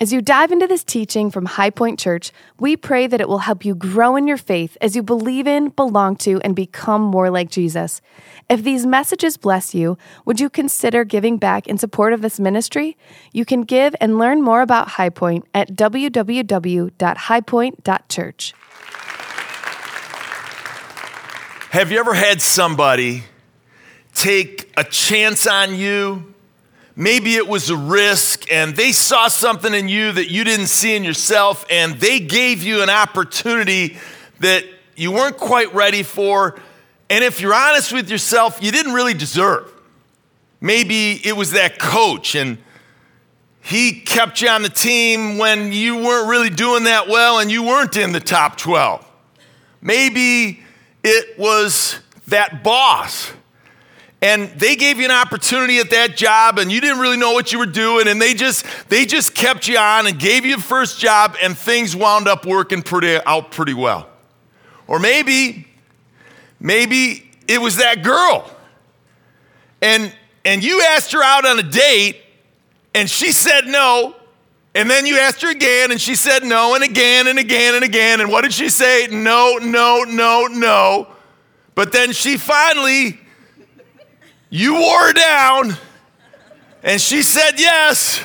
As you dive into this teaching from High Point Church, we pray that it will help you grow in your faith as you believe in, belong to, and become more like Jesus. If these messages bless you, would you consider giving back in support of this ministry? You can give and learn more about High Point at www.highpoint.church. Have you ever had somebody take a chance on you? Maybe it was a risk and they saw something in you that you didn't see in yourself and they gave you an opportunity that you weren't quite ready for. And if you're honest with yourself, you didn't really deserve. Maybe it was that coach and he kept you on the team when you weren't really doing that well and you weren't in the top 12. Maybe it was that boss and they gave you an opportunity at that job and you didn't really know what you were doing and they just they just kept you on and gave you a first job and things wound up working pretty out pretty well. Or maybe maybe it was that girl. And and you asked her out on a date and she said no and then you asked her again and she said no and again and again and again and what did she say? No no no no. But then she finally you wore her down, and she said yes.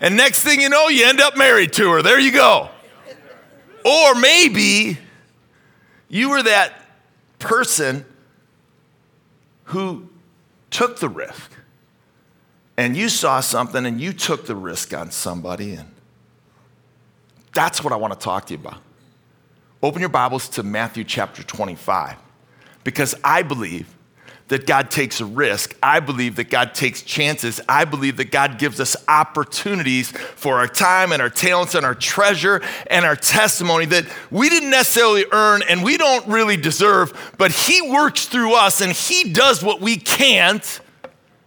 And next thing you know, you end up married to her. There you go. Or maybe you were that person who took the risk and you saw something and you took the risk on somebody and that's what I want to talk to you about. Open your Bibles to Matthew chapter 25 because I believe that God takes a risk. I believe that God takes chances. I believe that God gives us opportunities for our time and our talents and our treasure and our testimony that we didn't necessarily earn and we don't really deserve, but He works through us and He does what we can't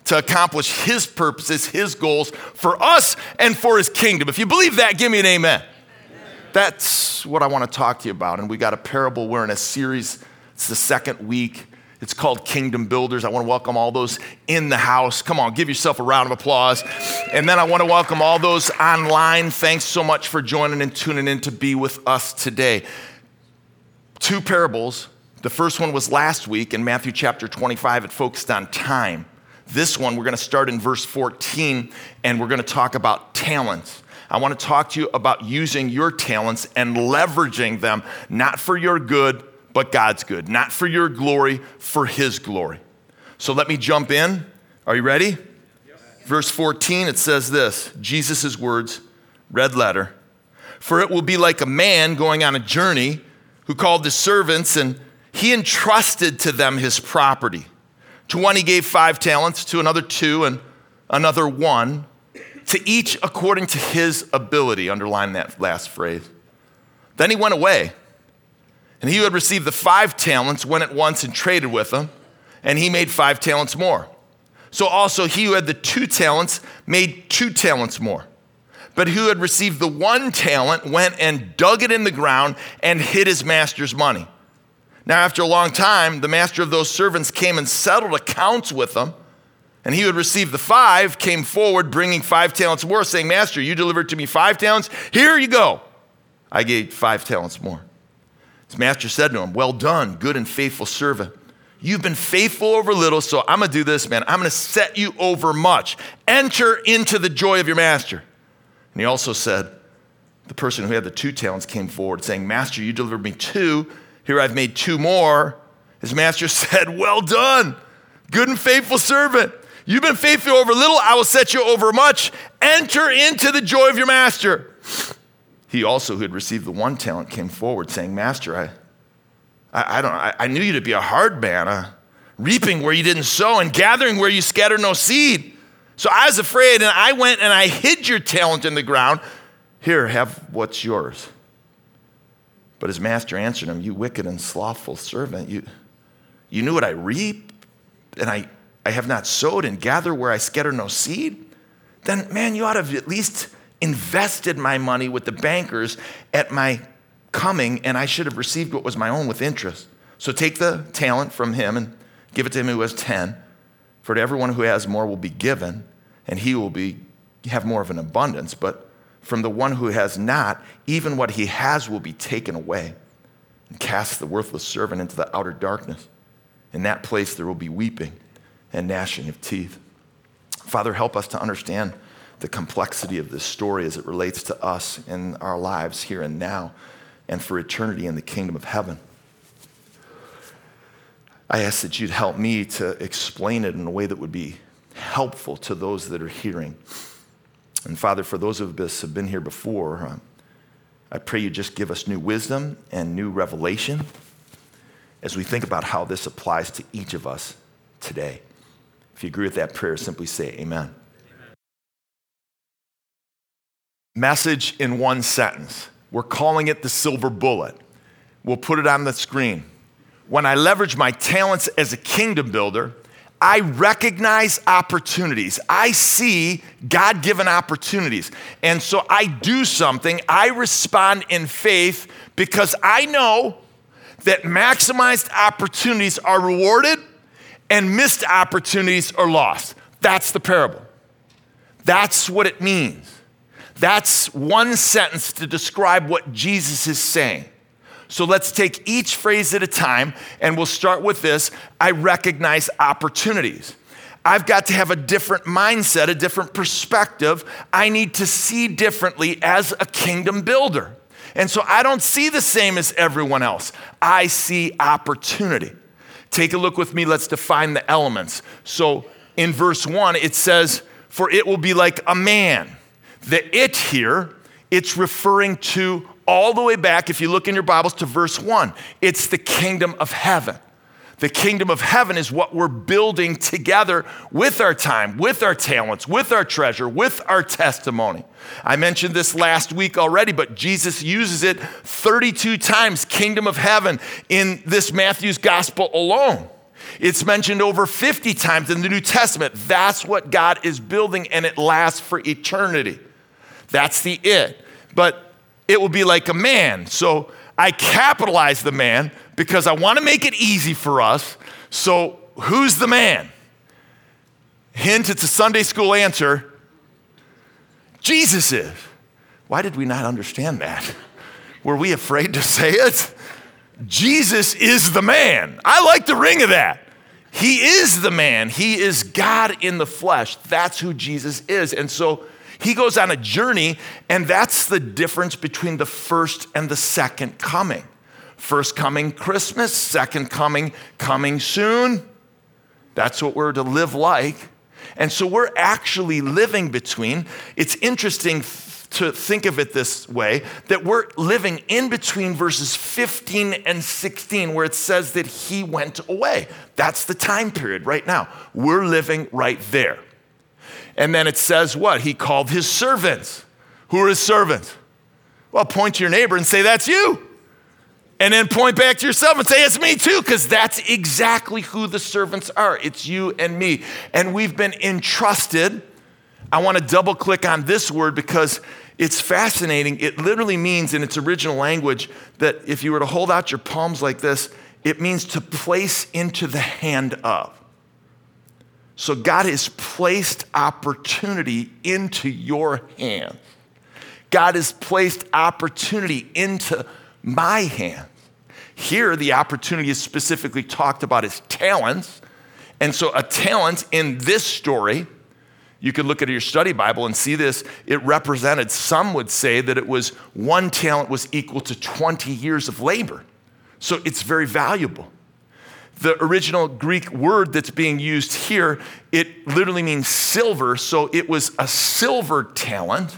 to accomplish His purposes, His goals for us and for His kingdom. If you believe that, give me an amen. That's what I want to talk to you about. And we got a parable. We're in a series, it's the second week. It's called Kingdom Builders. I want to welcome all those in the house. Come on, give yourself a round of applause. And then I want to welcome all those online. Thanks so much for joining and tuning in to be with us today. Two parables. The first one was last week in Matthew chapter 25. It focused on time. This one, we're going to start in verse 14 and we're going to talk about talents. I want to talk to you about using your talents and leveraging them, not for your good, but God's good. Not for your glory, for His glory. So let me jump in. Are you ready? Verse 14, it says this Jesus' words, red letter. For it will be like a man going on a journey who called his servants and he entrusted to them his property. To one he gave five talents, to another two, and another one, to each according to his ability. Underline that last phrase. Then he went away. And he who had received the five talents went at once and traded with them, and he made five talents more. So also he who had the two talents made two talents more. But who had received the one talent went and dug it in the ground and hid his master's money. Now, after a long time, the master of those servants came and settled accounts with them. And he who had received the five came forward, bringing five talents more, saying, Master, you delivered to me five talents. Here you go. I gave five talents more. His master said to him, Well done, good and faithful servant. You've been faithful over little, so I'm gonna do this, man. I'm gonna set you over much. Enter into the joy of your master. And he also said, The person who had the two talents came forward, saying, Master, you delivered me two. Here I've made two more. His master said, Well done, good and faithful servant. You've been faithful over little, I will set you over much. Enter into the joy of your master. He also, who had received the one talent, came forward, saying, Master, I, I, I don't I, I, knew you to be a hard man, uh, reaping where you didn't sow and gathering where you scattered no seed. So I was afraid, and I went and I hid your talent in the ground. Here, have what's yours. But his master answered him, You wicked and slothful servant, you, you knew what I reap, and I, I have not sowed and gathered where I scatter no seed? Then, man, you ought to have at least invested my money with the bankers at my coming, and I should have received what was my own with interest. So take the talent from him and give it to him who has 10. For to everyone who has more will be given, and he will be, have more of an abundance. But from the one who has not, even what he has will be taken away. And cast the worthless servant into the outer darkness. In that place there will be weeping and gnashing of teeth. Father, help us to understand the complexity of this story as it relates to us in our lives here and now and for eternity in the kingdom of heaven. I ask that you'd help me to explain it in a way that would be helpful to those that are hearing. And Father, for those of us who have been here before, uh, I pray you just give us new wisdom and new revelation as we think about how this applies to each of us today. If you agree with that prayer, simply say amen. amen. Message in one sentence. We're calling it the silver bullet. We'll put it on the screen. When I leverage my talents as a kingdom builder, I recognize opportunities. I see God given opportunities. And so I do something. I respond in faith because I know that maximized opportunities are rewarded and missed opportunities are lost. That's the parable. That's what it means. That's one sentence to describe what Jesus is saying. So let's take each phrase at a time, and we'll start with this I recognize opportunities. I've got to have a different mindset, a different perspective. I need to see differently as a kingdom builder. And so I don't see the same as everyone else. I see opportunity. Take a look with me. Let's define the elements. So in verse one, it says, For it will be like a man. The it here, it's referring to all the way back, if you look in your Bibles, to verse one. It's the kingdom of heaven. The kingdom of heaven is what we're building together with our time, with our talents, with our treasure, with our testimony. I mentioned this last week already, but Jesus uses it 32 times, kingdom of heaven, in this Matthew's gospel alone. It's mentioned over 50 times in the New Testament. That's what God is building, and it lasts for eternity. That's the it. But it will be like a man. So I capitalize the man because I want to make it easy for us. So, who's the man? Hint, it's a Sunday school answer. Jesus is. Why did we not understand that? Were we afraid to say it? Jesus is the man. I like the ring of that. He is the man. He is God in the flesh. That's who Jesus is. And so he goes on a journey, and that's the difference between the first and the second coming. First coming, Christmas. Second coming, coming soon. That's what we're to live like. And so we're actually living between. It's interesting to think of it this way that we're living in between verses 15 and 16, where it says that he went away. That's the time period right now. We're living right there. And then it says what? He called his servants. Who are his servants? Well, point to your neighbor and say, That's you. And then point back to yourself and say, It's me too, because that's exactly who the servants are. It's you and me. And we've been entrusted. I want to double click on this word because it's fascinating. It literally means, in its original language, that if you were to hold out your palms like this, it means to place into the hand of. So God has placed opportunity into your hands. God has placed opportunity into my hands. Here, the opportunity is specifically talked about as talents. And so, a talent in this story, you could look at your study Bible and see this. It represented, some would say that it was one talent was equal to 20 years of labor. So, it's very valuable. The original Greek word that's being used here, it literally means silver. So, it was a silver talent.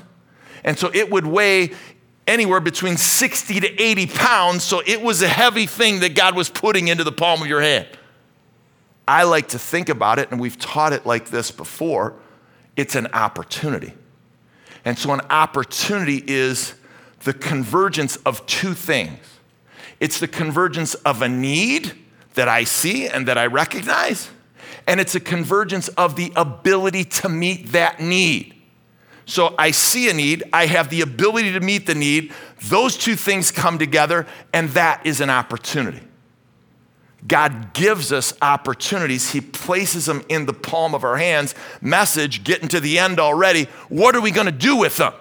And so, it would weigh anywhere between 60 to 80 pounds, so it was a heavy thing that God was putting into the palm of your hand. I like to think about it, and we've taught it like this before it's an opportunity. And so, an opportunity is the convergence of two things it's the convergence of a need that I see and that I recognize, and it's a convergence of the ability to meet that need. So I see a need, I have the ability to meet the need. Those two things come together, and that is an opportunity. God gives us opportunities. He places them in the palm of our hands. Message, getting to the end already. What are we going to do with them?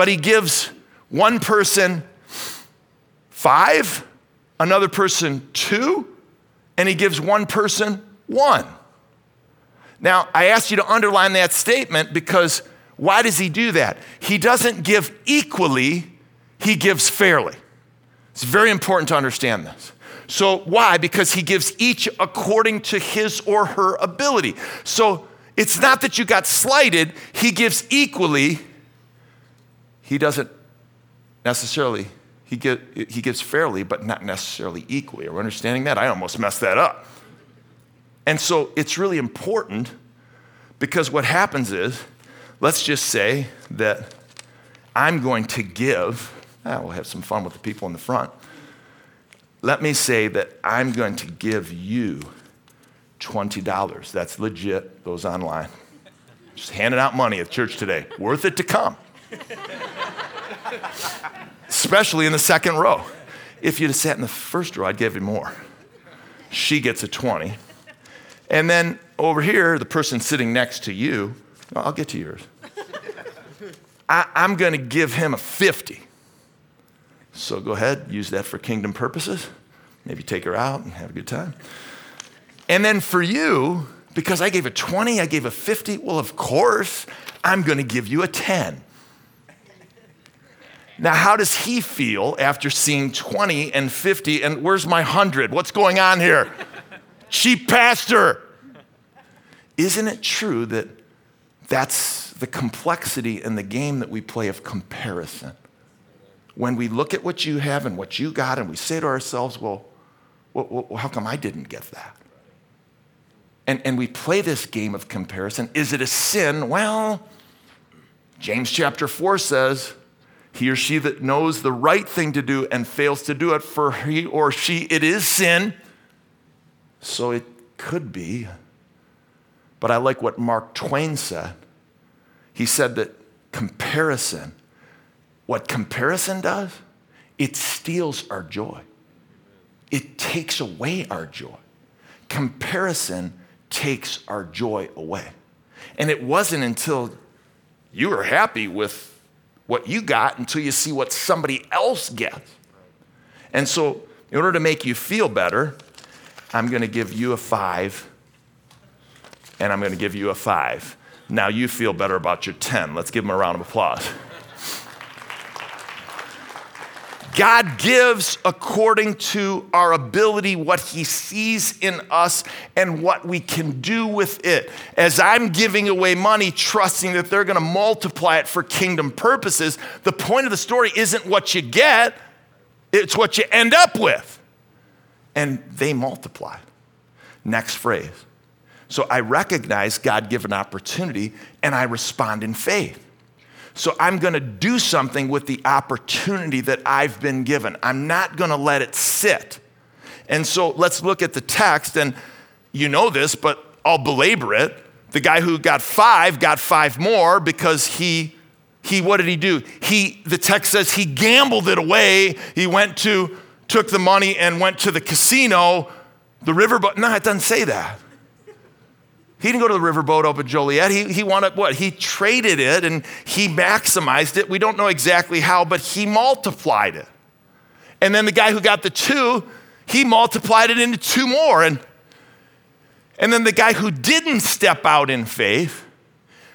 but he gives one person five, another person two, and he gives one person one. Now, I ask you to underline that statement because why does he do that? He doesn't give equally, he gives fairly. It's very important to understand this. So, why? Because he gives each according to his or her ability. So, it's not that you got slighted, he gives equally. He doesn't necessarily, he, give, he gives fairly, but not necessarily equally. Are we understanding that? I almost messed that up. And so it's really important because what happens is, let's just say that I'm going to give, ah, we'll have some fun with the people in the front. Let me say that I'm going to give you $20. That's legit, those online. Just handing out money at church today. Worth it to come. Especially in the second row. If you'd have sat in the first row, I'd give you more. She gets a 20. And then over here, the person sitting next to you, I'll get to yours. I, am going to give him a 50. So go ahead, use that for kingdom purposes. Maybe take her out and have a good time. And then for you, because I gave a 20, I gave a 50, well, of course, I'm going to give you a 10. Now, how does he feel after seeing 20 and 50 and where's my 100? What's going on here? Cheap pastor. Isn't it true that that's the complexity in the game that we play of comparison? When we look at what you have and what you got, and we say to ourselves, well, well, how come I didn't get that? And, and we play this game of comparison. Is it a sin? Well, James chapter 4 says, he or she that knows the right thing to do and fails to do it, for he or she, it is sin. So it could be. But I like what Mark Twain said. He said that comparison, what comparison does, it steals our joy, it takes away our joy. Comparison takes our joy away. And it wasn't until you were happy with what you got until you see what somebody else gets. And so, in order to make you feel better, I'm going to give you a five, and I'm going to give you a five. Now you feel better about your 10. Let's give them a round of applause. God gives according to our ability what He sees in us and what we can do with it. As I'm giving away money, trusting that they're gonna multiply it for kingdom purposes, the point of the story isn't what you get, it's what you end up with. And they multiply. Next phrase. So I recognize God given opportunity and I respond in faith. So I'm going to do something with the opportunity that I've been given. I'm not going to let it sit. And so let's look at the text, and you know this, but I'll belabor it. The guy who got five got five more because he he what did he do? He the text says he gambled it away. He went to took the money and went to the casino, the riverboat. No, it doesn't say that. He didn't go to the riverboat up at Joliet. He, he wanted what? He traded it and he maximized it. We don't know exactly how, but he multiplied it. And then the guy who got the two, he multiplied it into two more. And, and then the guy who didn't step out in faith,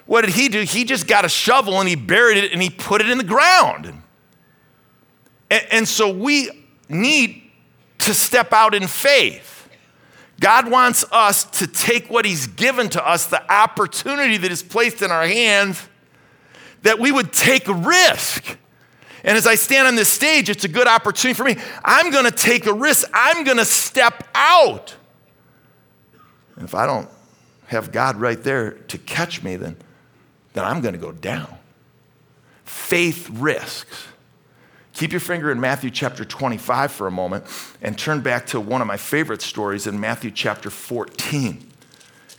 what did he do? He just got a shovel and he buried it and he put it in the ground. And, and so we need to step out in faith. God wants us to take what He's given to us, the opportunity that is placed in our hands, that we would take a risk. And as I stand on this stage, it's a good opportunity for me. I'm gonna take a risk, I'm gonna step out. And if I don't have God right there to catch me, then, then I'm gonna go down. Faith risks. Keep your finger in Matthew chapter 25 for a moment and turn back to one of my favorite stories in Matthew chapter 14.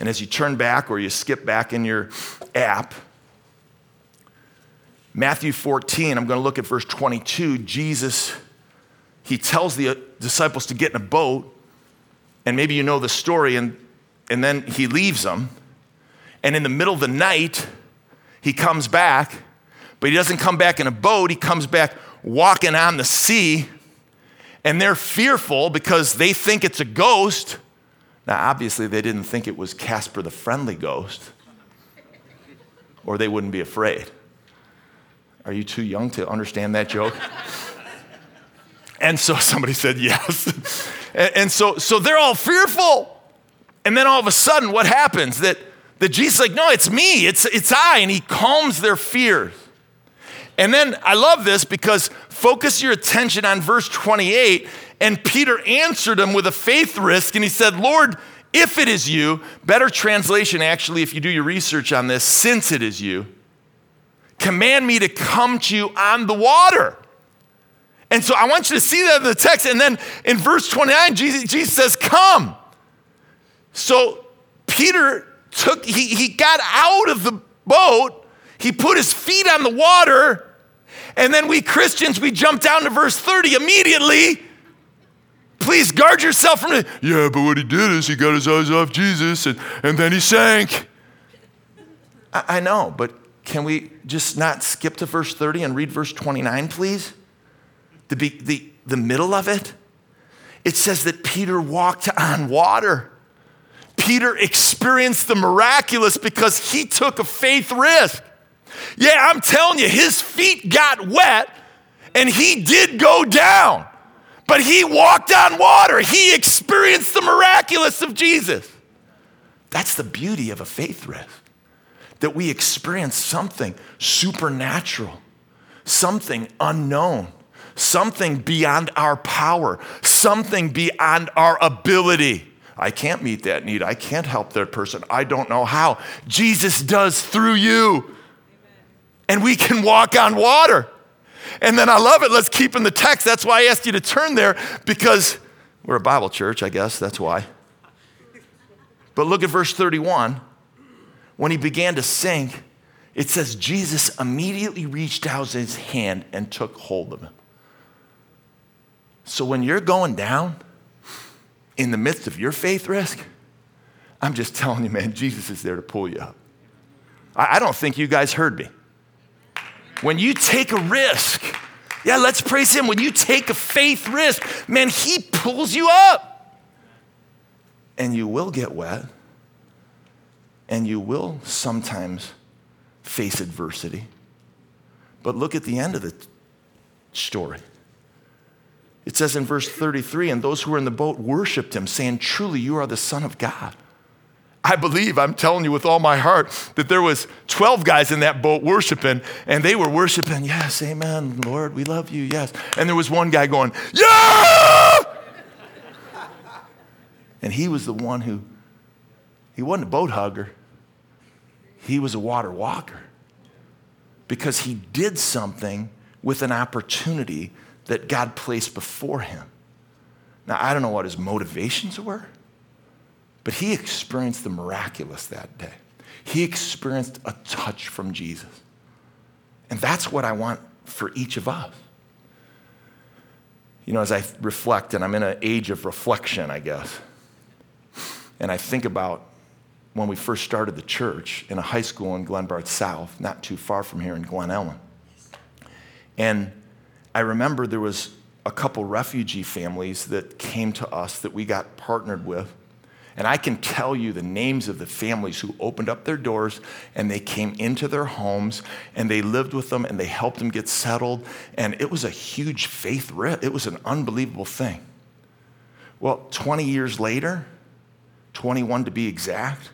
And as you turn back or you skip back in your app, Matthew 14, I'm going to look at verse 22. Jesus, he tells the uh, disciples to get in a boat, and maybe you know the story, and, and then he leaves them. And in the middle of the night, he comes back but he doesn't come back in a boat. He comes back walking on the sea, and they're fearful because they think it's a ghost. Now, obviously, they didn't think it was Casper the friendly ghost, or they wouldn't be afraid. Are you too young to understand that joke? and so somebody said yes. and, so, so they're all fearful. And then all of a sudden, what happens? That, that Jesus like, no, it's me, it's, it's I. And he calms their fears. And then I love this because focus your attention on verse 28. And Peter answered him with a faith risk. And he said, Lord, if it is you, better translation actually, if you do your research on this, since it is you, command me to come to you on the water. And so I want you to see that in the text. And then in verse 29, Jesus, Jesus says, Come. So Peter took, he, he got out of the boat, he put his feet on the water, and then we Christians, we jump down to verse 30 immediately. Please guard yourself from it. Yeah, but what he did is he got his eyes off Jesus and, and then he sank. I, I know, but can we just not skip to verse 30 and read verse 29, please? The, the, the middle of it. It says that Peter walked on water. Peter experienced the miraculous because he took a faith risk. Yeah, I'm telling you, his feet got wet and he did go down, but he walked on water. He experienced the miraculous of Jesus. That's the beauty of a faith risk that we experience something supernatural, something unknown, something beyond our power, something beyond our ability. I can't meet that need. I can't help that person. I don't know how. Jesus does through you. And we can walk on water. And then I love it. Let's keep in the text. That's why I asked you to turn there because we're a Bible church, I guess. That's why. But look at verse 31. When he began to sink, it says Jesus immediately reached out his hand and took hold of him. So when you're going down, in the midst of your faith risk, I'm just telling you, man, Jesus is there to pull you up. I don't think you guys heard me. When you take a risk, yeah, let's praise Him. When you take a faith risk, man, He pulls you up. And you will get wet, and you will sometimes face adversity. But look at the end of the story. It says in verse 33 and those who were in the boat worshiped him, saying, Truly, you are the Son of God. I believe, I'm telling you with all my heart, that there was 12 guys in that boat worshiping, and they were worshiping, yes, amen, Lord, we love you, yes. And there was one guy going, yeah! and he was the one who, he wasn't a boat hugger, he was a water walker. Because he did something with an opportunity that God placed before him. Now, I don't know what his motivations were, but he experienced the miraculous that day. He experienced a touch from Jesus. And that's what I want for each of us. You know, as I reflect, and I'm in an age of reflection, I guess, and I think about when we first started the church in a high school in Glenbard South, not too far from here in Glen Ellyn. And I remember there was a couple refugee families that came to us that we got partnered with. And I can tell you the names of the families who opened up their doors and they came into their homes and they lived with them and they helped them get settled. And it was a huge faith risk. It was an unbelievable thing. Well, 20 years later, 21 to be exact,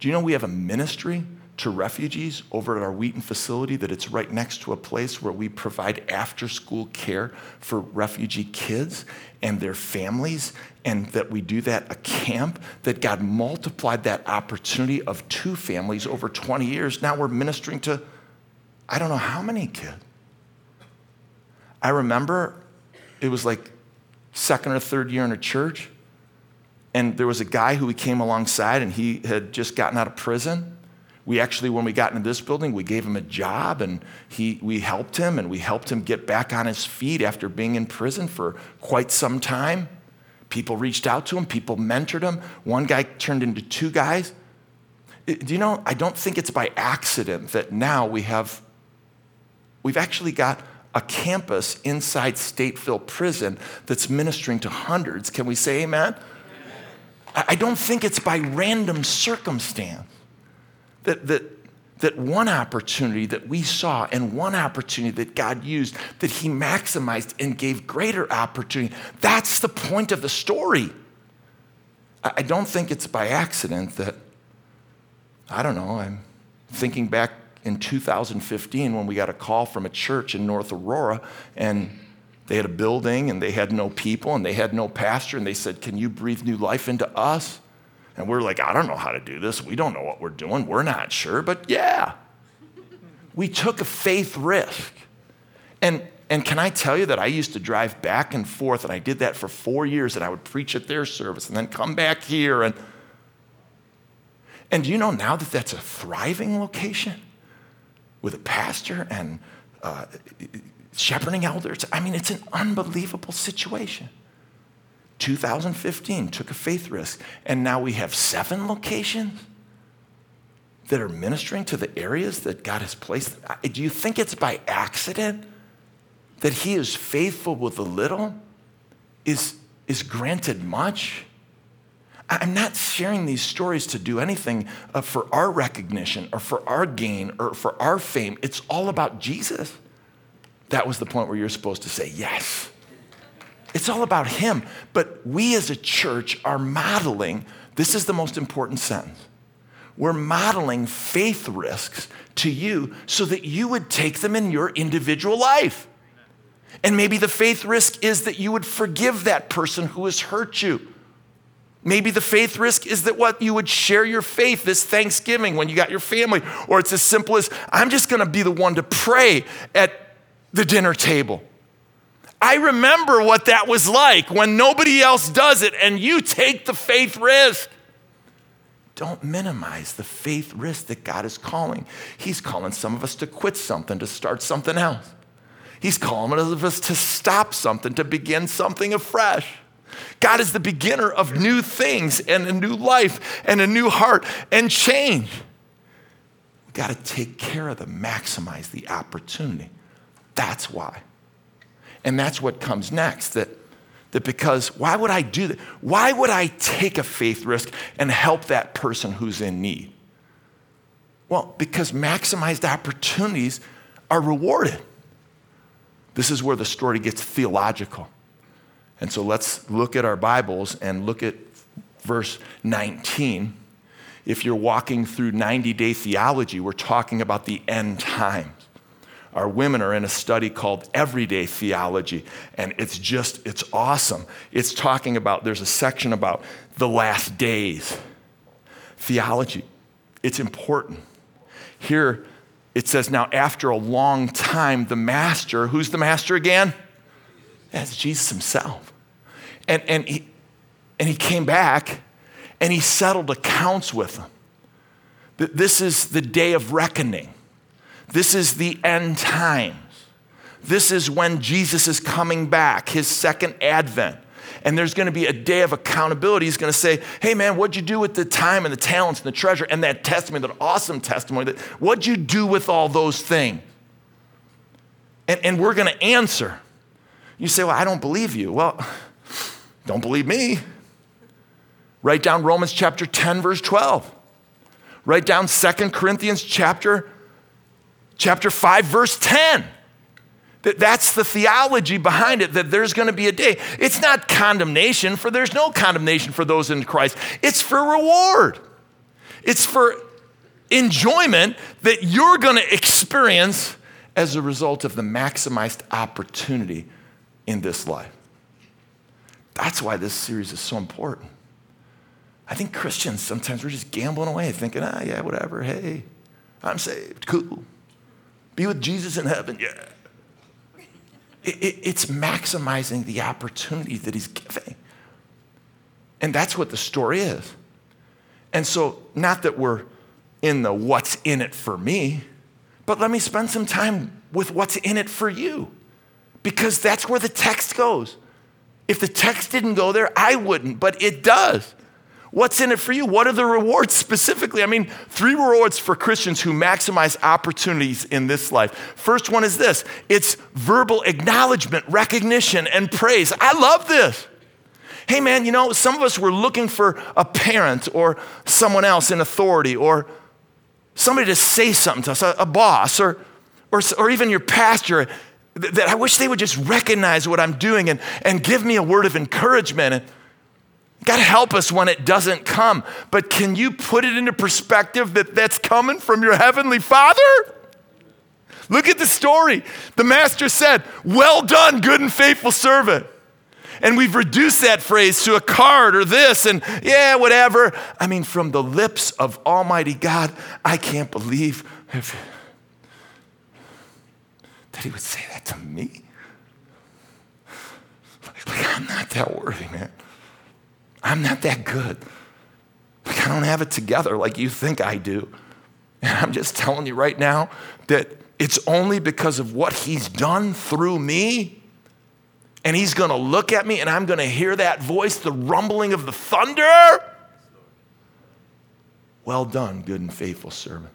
do you know we have a ministry to refugees over at our Wheaton facility that it's right next to a place where we provide after school care for refugee kids and their families, and that we do that a camp, that God multiplied that opportunity of two families over 20 years. Now we're ministering to I don't know how many kids. I remember it was like second or third year in a church, and there was a guy who we came alongside, and he had just gotten out of prison we actually, when we got into this building, we gave him a job and he, we helped him and we helped him get back on his feet after being in prison for quite some time. People reached out to him, people mentored him. One guy turned into two guys. Do you know, I don't think it's by accident that now we have We've actually got a campus inside Stateville Prison that's ministering to hundreds. Can we say amen? I don't think it's by random circumstance that, that, that one opportunity that we saw and one opportunity that God used, that He maximized and gave greater opportunity. That's the point of the story. I don't think it's by accident that, I don't know, I'm thinking back in 2015 when we got a call from a church in North Aurora and they had a building and they had no people and they had no pastor and they said, Can you breathe new life into us? And we're like, I don't know how to do this. We don't know what we're doing. We're not sure, but yeah. We took a faith risk. And, and can I tell you that I used to drive back and forth, and I did that for four years, and I would preach at their service and then come back here. And, and do you know now that that's a thriving location with a pastor and uh, shepherding elders? I mean, it's an unbelievable situation. 2015 took a faith risk, and now we have seven locations that are ministering to the areas that God has placed. Do you think it's by accident that He is faithful with the little, is, is granted much? I'm not sharing these stories to do anything uh, for our recognition or for our gain or for our fame. It's all about Jesus. That was the point where you're supposed to say yes. It's all about Him. But we as a church are modeling, this is the most important sentence. We're modeling faith risks to you so that you would take them in your individual life. And maybe the faith risk is that you would forgive that person who has hurt you. Maybe the faith risk is that what you would share your faith this Thanksgiving when you got your family. Or it's as simple as I'm just gonna be the one to pray at the dinner table. I remember what that was like when nobody else does it and you take the faith risk. Don't minimize the faith risk that God is calling. He's calling some of us to quit something, to start something else. He's calling some of us to stop something, to begin something afresh. God is the beginner of new things and a new life and a new heart and change. We got to take care of them, maximize the opportunity. That's why. And that's what comes next. That, that because why would I do that? Why would I take a faith risk and help that person who's in need? Well, because maximized opportunities are rewarded. This is where the story gets theological. And so let's look at our Bibles and look at verse 19. If you're walking through 90 day theology, we're talking about the end times our women are in a study called Everyday Theology, and it's just, it's awesome. It's talking about, there's a section about the last days. Theology, it's important. Here it says, now after a long time, the master, who's the master again? That's Jesus himself. And, and, he, and he came back and he settled accounts with them. This is the day of reckoning. This is the end times. This is when Jesus is coming back, his second advent. And there's going to be a day of accountability. He's going to say, Hey, man, what'd you do with the time and the talents and the treasure and that testimony, that awesome testimony? That, what'd you do with all those things? And, and we're going to answer. You say, Well, I don't believe you. Well, don't believe me. Write down Romans chapter 10, verse 12. Write down 2 Corinthians chapter chapter 5, verse 10. That That's the theology behind it, that there's going to be a day. It's not condemnation, for there's no condemnation for those in Christ. It's for reward, it's for enjoyment that you're going to experience as a result of the maximized opportunity in this life. That's why this series is so important. I think Christians sometimes we're just gambling away, thinking, ah, yeah, whatever, hey, I'm saved, cool. Be with Jesus in heaven. Yeah. It, it, it's maximizing the opportunity that he's giving. And that's what the story is. And so, not that we're in the what's in it for me, but let me spend some time with what's in it for you. Because that's where the text goes. If the text didn't go there, I wouldn't, but it does. What's in it for you? What are the rewards specifically? I mean, three rewards for Christians who maximize opportunities in this life. First one is this it's verbal acknowledgement, recognition, and praise. I love this. Hey, man, you know, some of us were looking for a parent or someone else in authority or somebody to say something to us, a, a boss or, or, or even your pastor that I wish they would just recognize what I'm doing and, and give me a word of encouragement. And God help us when it doesn't come. But can you put it into perspective that that's coming from your heavenly Father? Look at the story. The master said, Well done, good and faithful servant. And we've reduced that phrase to a card or this and yeah, whatever. I mean, from the lips of Almighty God, I can't believe if, that He would say that to me. Like, I'm not that worthy, man. I'm not that good. Like, I don't have it together like you think I do. And I'm just telling you right now that it's only because of what He's done through me and he's gonna look at me and I'm gonna hear that voice, the rumbling of the thunder. Well done, good and faithful servant.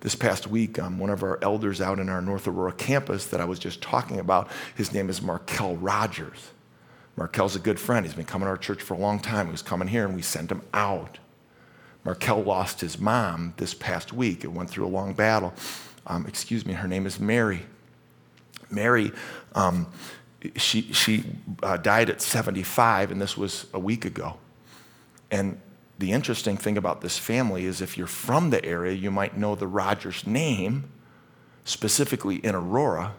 This past week, um, one of our elders out in our North Aurora campus that I was just talking about, his name is Markel Rogers. Markel's a good friend. He's been coming to our church for a long time. He was coming here and we sent him out. Markel lost his mom this past week. It went through a long battle. Um, excuse me, her name is Mary. Mary, um, she, she uh, died at 75, and this was a week ago. And the interesting thing about this family is if you're from the area, you might know the Rogers name, specifically in Aurora,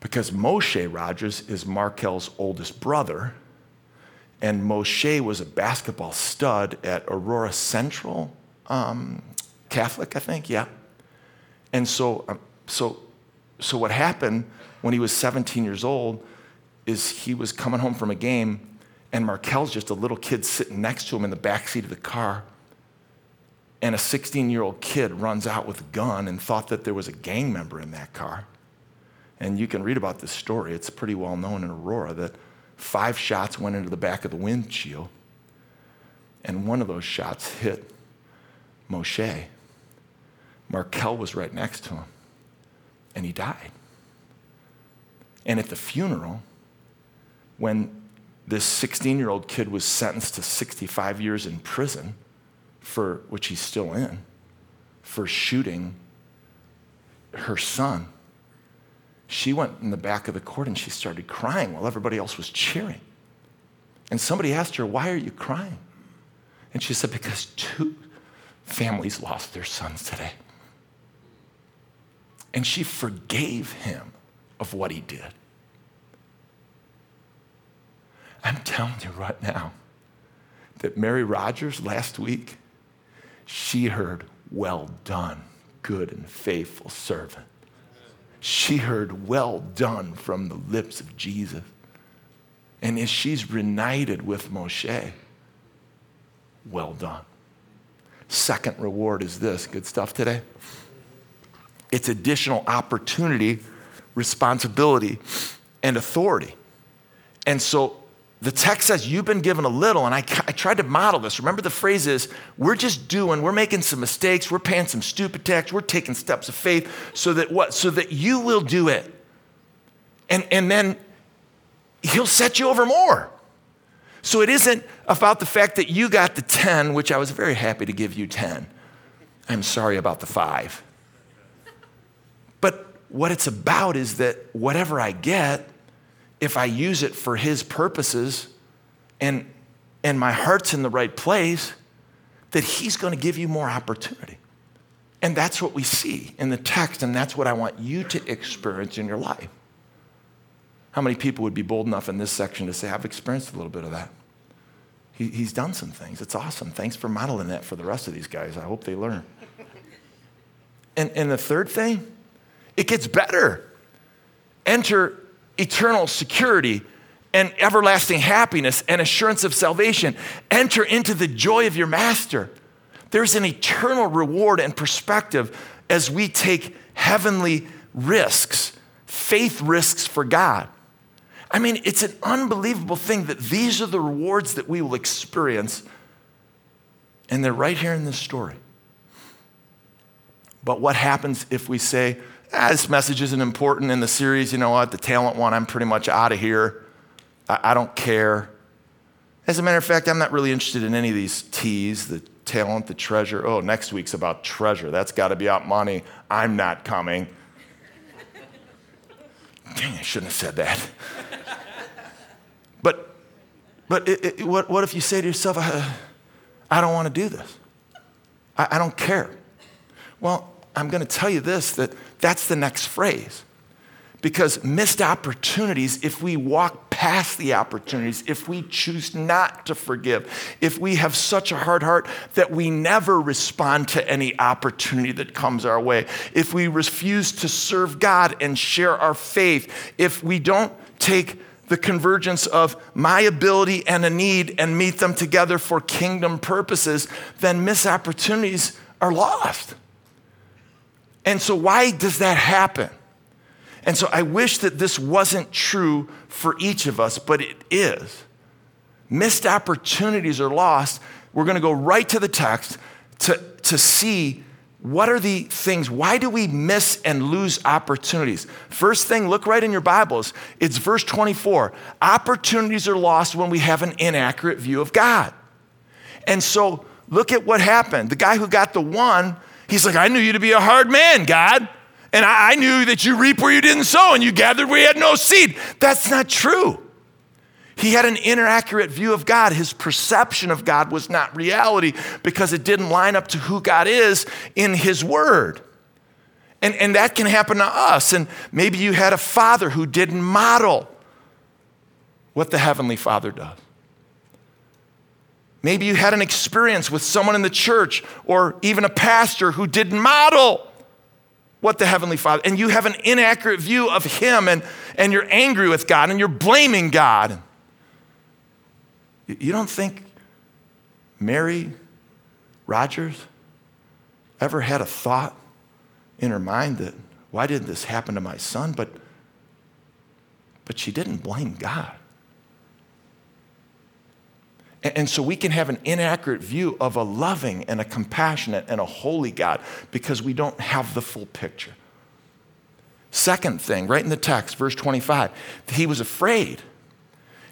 because Moshe Rogers is Markel's oldest brother. And Moshe was a basketball stud at Aurora Central um, Catholic, I think, yeah. And so, um, so so what happened when he was 17 years old is he was coming home from a game and Markel's just a little kid sitting next to him in the back seat of the car. And a 16 year old kid runs out with a gun and thought that there was a gang member in that car. And you can read about this story. It's pretty well known in Aurora that five shots went into the back of the windshield. And one of those shots hit Moshe. Markel was right next to him and he died. And at the funeral, when this 16 year old kid was sentenced to 65 years in prison, for which he's still in, for shooting her son, she went in the back of the court and she started crying while everybody else was cheering. And somebody asked her, Why are you crying? And she said, Because two families lost their sons today. And she forgave him of what he did. I'm telling you right now that Mary Rogers last week, she heard, Well done, good and faithful servant. She heard, Well done from the lips of Jesus. And as she's reunited with Moshe, well done. Second reward is this good stuff today? it's additional opportunity, responsibility, and authority. And so the text says, You've been given a little, and I, I, tried to model this. Remember, the phrase is, We're just doing, we're making some mistakes, we're paying some stupid tax, we're taking steps of faith so that what? So that you will do it. And, and then He'll set you over more. So it isn't about the fact that you got the 10, which I was very happy to give you 10. I'm sorry about the five. But what it's about is that whatever I get, if I use it for His purposes and, and my heart's in the right place, that He's going to give you more opportunity. And that's what we see in the text, and that's what I want you to experience in your life. How many people would be bold enough in this section to say, I've experienced a little bit of that? He, he's done some things. It's awesome. Thanks for modeling that for the rest of these guys. I hope they learn. And, and the third thing, it gets better. Enter eternal security and everlasting happiness and assurance of salvation. Enter into the joy of your master. There's an eternal reward and perspective as we take heavenly risks, faith risks for God. I mean, it's an unbelievable thing that these are the rewards that we will experience, and they're right here in this story. But what happens if we say, ah, this message isn't important in the series, you know what, the talent one, I'm pretty much out of here. I, I don't care. As a matter of fact, I'm not really interested in any of these T's, the talent, the treasure. Oh, next week's about treasure. That's got to be about money. I'm not coming. Dang, I shouldn't have said that. But, but it, it, what, what if you say to yourself, I, I don't want to do this? I, I don't care. Well, I'm going to tell you this that that's the next phrase. Because missed opportunities, if we walk past the opportunities, if we choose not to forgive, if we have such a hard heart that we never respond to any opportunity that comes our way, if we refuse to serve God and share our faith, if we don't take the convergence of my ability and a need and meet them together for kingdom purposes, then missed opportunities are lost. And so, why does that happen? And so, I wish that this wasn't true for each of us, but it is. Missed opportunities are lost. We're going to go right to the text to, to see what are the things, why do we miss and lose opportunities? First thing, look right in your Bibles. It's verse 24. Opportunities are lost when we have an inaccurate view of God. And so, look at what happened. The guy who got the one He's like, I knew you to be a hard man, God. And I, knew that you reap where you didn't sow and you gathered where you had no seed. That's not true. He had an inaccurate view of God. His perception of God was not reality because it didn't line up to who God is in His Word. And, and that can happen to us. And maybe you had a father who didn't model what the Heavenly Father does. Maybe you had an experience with someone in the church or even a pastor who didn't model what the Heavenly Father, and you have an inaccurate view of Him, and, and you're angry with God and you're blaming God. You don't think Mary Rogers ever had a thought in her mind that, why didn't this happen to my son? But, but she didn't blame God. And so we can have an inaccurate view of a loving and a compassionate and a holy God because we don't have the full picture. Second thing, right in the text, verse 25, he was afraid.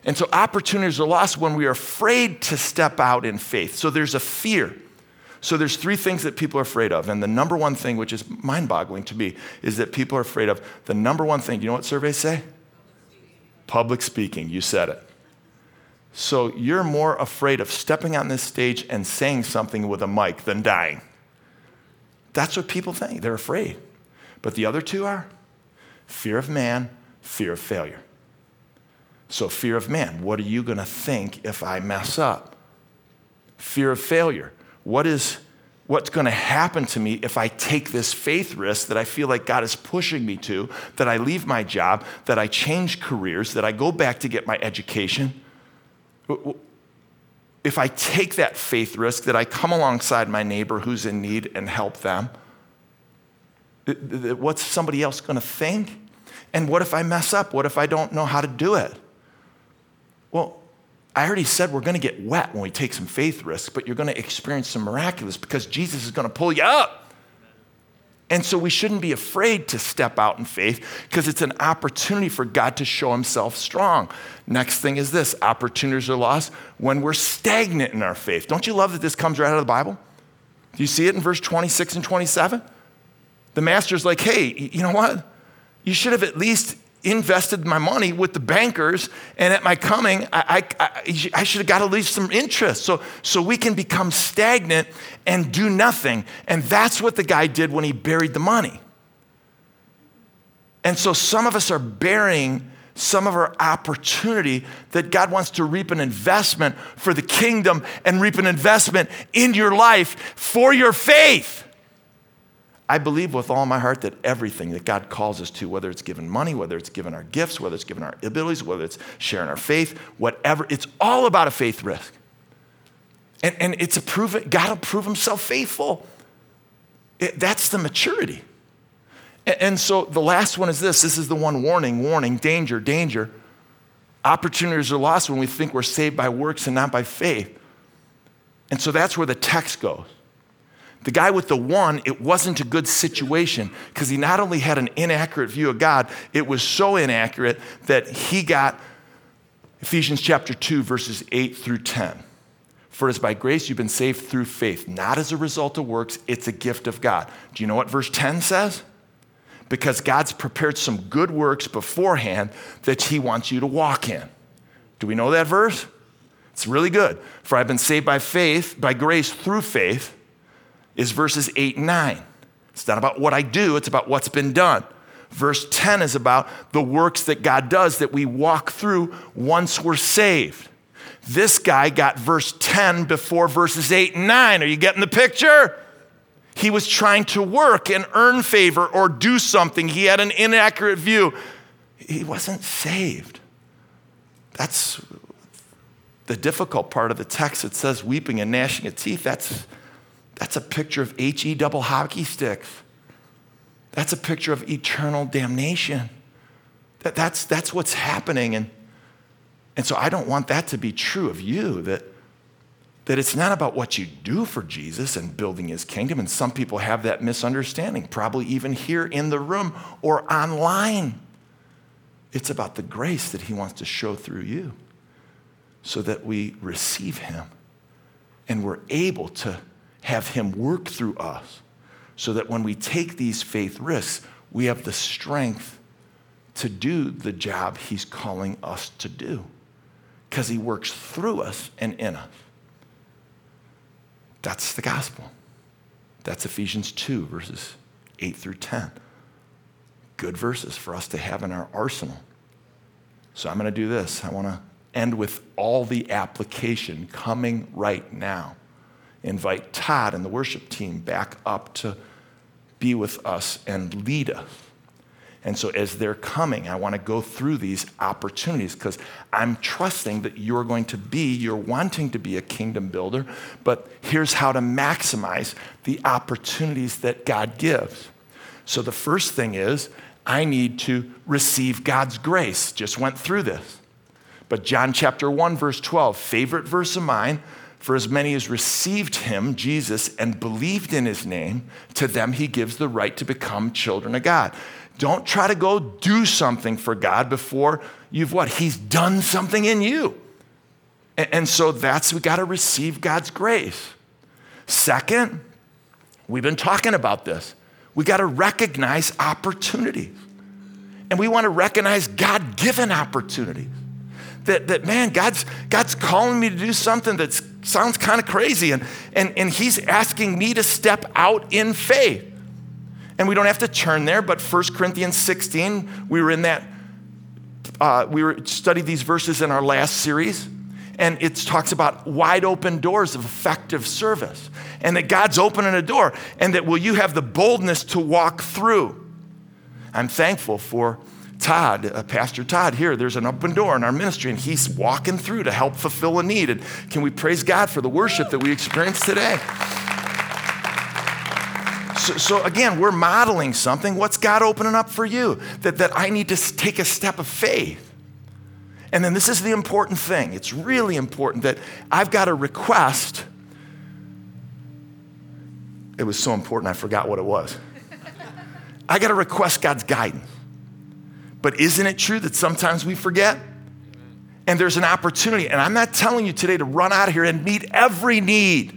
And so opportunities are lost when we are afraid to step out in faith. So there's a fear. So there's three things that people are afraid of. And the number one thing, which is mind-boggling to me, is that people are afraid of the number one thing. You know what surveys say? Public speaking. You said it. So you're more afraid of stepping on this stage and saying something with a mic than dying. That's what people think. They're afraid. But the other two are fear of man, fear of failure. So, fear of man, what are you going to think if I mess up? Fear of failure, what is what's going to happen to me if I take this faith risk that I feel like God is pushing me to, that I leave my job, that I change careers, that I go back to get my education? If I take that faith risk, that I come alongside my neighbor who's in need and help them, what's somebody else going to think? And what if I mess up? What if I don't know how to do it? Well, I already said we're going to get wet when we take some faith risks, but you're going to experience some miraculous because Jesus is going to pull you up. And so we shouldn't be afraid to step out in faith because it's an opportunity for God to show himself strong. Next thing is this opportunities are lost when we're stagnant in our faith. Don't you love that this comes right out of the Bible? Do you see it in verse 26 and 27? The master's like, hey, you know what? You should have at least invested my money with the bankers, and at my coming, I, I, I, should have got at least some interest. So, so we can become stagnant and do nothing. And that's what the guy did when he buried the money. And so some of us are burying some of our opportunity that God wants to reap an investment for the kingdom and reap an investment in your life for your faith. I believe with all my heart that everything that God calls us to, whether it's given money, whether it's given our gifts, whether it's given our abilities, whether it's sharing our faith, whatever, it's all about a faith risk. And, and it's a prove God will prove himself faithful. It, that's the maturity. And, and so the last one is this this is the one warning, warning, danger, danger. Opportunities are lost when we think we're saved by works and not by faith. And so that's where the text goes. The guy with the one, it wasn't a good situation because he not only had an inaccurate view of God, it was so inaccurate that he got Ephesians chapter 2, verses 8 through 10. For as by grace you've been saved through faith, not as a result of works, it's a gift of God. Do you know what verse 10 says? Because God's prepared some good works beforehand that He wants you to walk in. Do we know that verse? It's really good. For I've been saved by faith, by grace through faith, is verses 8 and 9. It's not about what I do, it's about what's been done. Verse 10 is about the works that God does that we walk through once we're saved. This guy got verse 10 before verses 8 and 9. Are you getting the picture? He was trying to work and earn favor or do something. He had an inaccurate view. He wasn't saved. That's the difficult part of the text. It says weeping and gnashing of teeth. That's, that's a picture of HE double hockey sticks. That's a picture of eternal damnation. That, that's, that's what's happening. And and so I don't want that to be true of you that, that it's not about what you do for Jesus and building his kingdom. And some people have that misunderstanding, probably even here in the room or online. It's about the grace that he wants to show through you so that we receive him and we're able to have him work through us so that when we take these faith risks, we have the strength to do the job he's calling us to do because he works through us and in us. That's the gospel. That's Ephesians 2, verses 8 through 10. Good verses for us to have in our arsenal. So I'm going to do this. I want to end with all the application coming right now. Invite Todd and the worship team back up to be with us and lead us. And so, as they're coming, I want to go through these opportunities because I'm trusting that you're going to be, you're wanting to be a kingdom builder, but here's how to maximize the opportunities that God gives. So, the first thing is, I need to receive God's grace. Just went through this. But John chapter 1, verse 12, favorite verse of mine, for as many as received him, Jesus, and believed in his name, to them he gives the right to become children of God. Don't try to go do something for God before you've what? He's done something in you. And, so that's, we got to receive God's grace. Second, we've been talking about this. We got to recognize opportunities. And we want to recognize God given opportunities. That, that man, God's, God's calling me to do something that sounds kind of crazy, and, and, and He's asking me to step out in faith. And we don't have to turn there, but 1 Corinthians 16, we were in that, uh, we were studied these verses in our last series, and it talks about wide open doors of effective service, and that God's opening a door, and that will you have the boldness to walk through. I'm thankful for Todd, uh, Pastor Todd here. There's an open door in our ministry, and he's walking through to help fulfill a need. And can we praise God for the worship that we experienced today? So, so, again, we're modeling something. What's God opening up for you? That, that I need to take a step of faith. And then this is the important thing. It's really important that I've got a request. It was so important, I forgot what it was. I got to request God's guidance. But isn't it true that sometimes we forget? And there's an opportunity. And I'm not telling you today to run out of here and meet every need.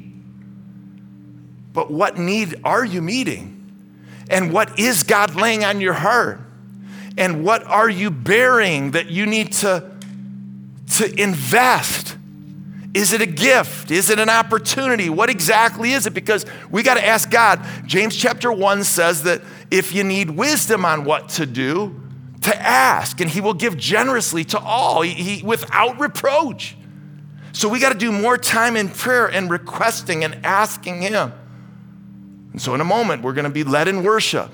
But what need are you meeting? And what is God laying on your heart? And what are you bearing that you need to, to invest? Is it a gift? Is it an opportunity? What exactly is it? Because we got to ask God. James chapter 1 says that if you need wisdom on what to do, to ask, and He will give generously to all he, he, without reproach. So we got to do more time in prayer and requesting and asking Him. And so, in a moment, we're going to be led in worship.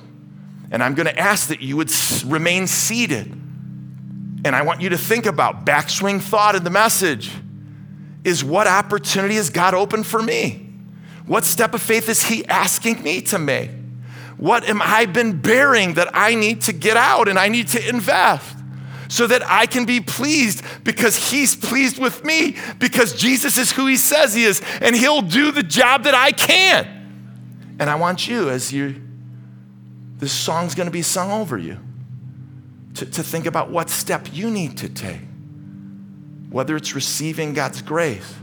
And I'm going to ask that you would remain seated. And I want you to think about backswing thought in the message is what opportunity has God opened for me? What step of faith is He asking me to make? What am I been bearing that I need to get out and I need to invest? so that I can be pleased because He's pleased with me, because Jesus is who He says He is, and He'll do the job that I can't. And I want you, as you, this song's gonna be sung over you, to, to think about what step you need to take, whether it's receiving God's grace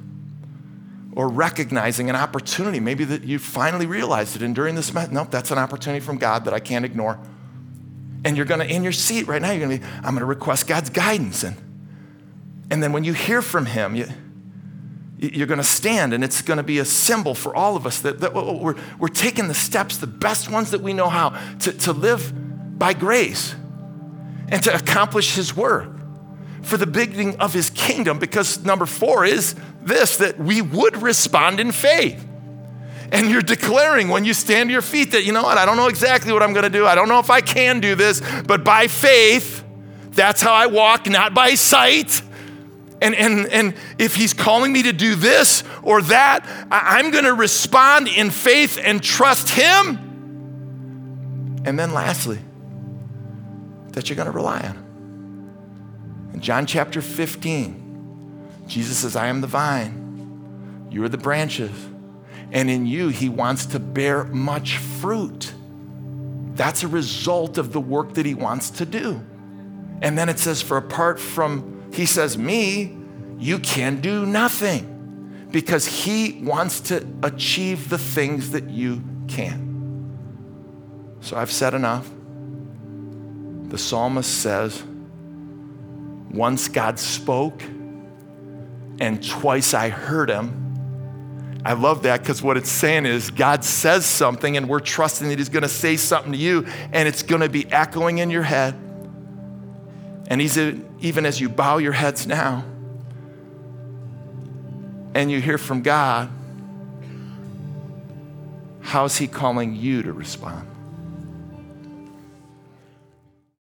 or recognizing an opportunity, maybe that you finally realized it, and during this, month, nope, that's an opportunity from God that I can't ignore. And you're gonna, in your seat right now, you're gonna be, I'm gonna request God's guidance. And, and then when you hear from Him, you, you're gonna stand, and it's gonna be a symbol for all of us that, that oh, we're, we're taking the steps, the best ones that we know how, to, to live by grace and to accomplish His work for the beginning of His kingdom. Because number four is this that we would respond in faith. And you're declaring when you stand to your feet that, you know what, I don't know exactly what I'm gonna do. I don't know if I can do this, but by faith, that's how I walk, not by sight. And, and, and if he's calling me to do this or that, I'm gonna respond in faith and trust him. And then lastly, that you're gonna rely on him. In John chapter 15, Jesus says, I am the vine, you are the branches. And in you, he wants to bear much fruit. That's a result of the work that he wants to do. And then it says, For apart from, he says, me, you can do nothing because he wants to achieve the things that you can't. So I've said enough. The psalmist says, Once God spoke, and twice I heard him. I love that because what it's saying is God says something and we're trusting that He's going to say something to you and it's going to be echoing in your head. And He's even as you bow your heads now and you hear from God, how's He calling you to respond?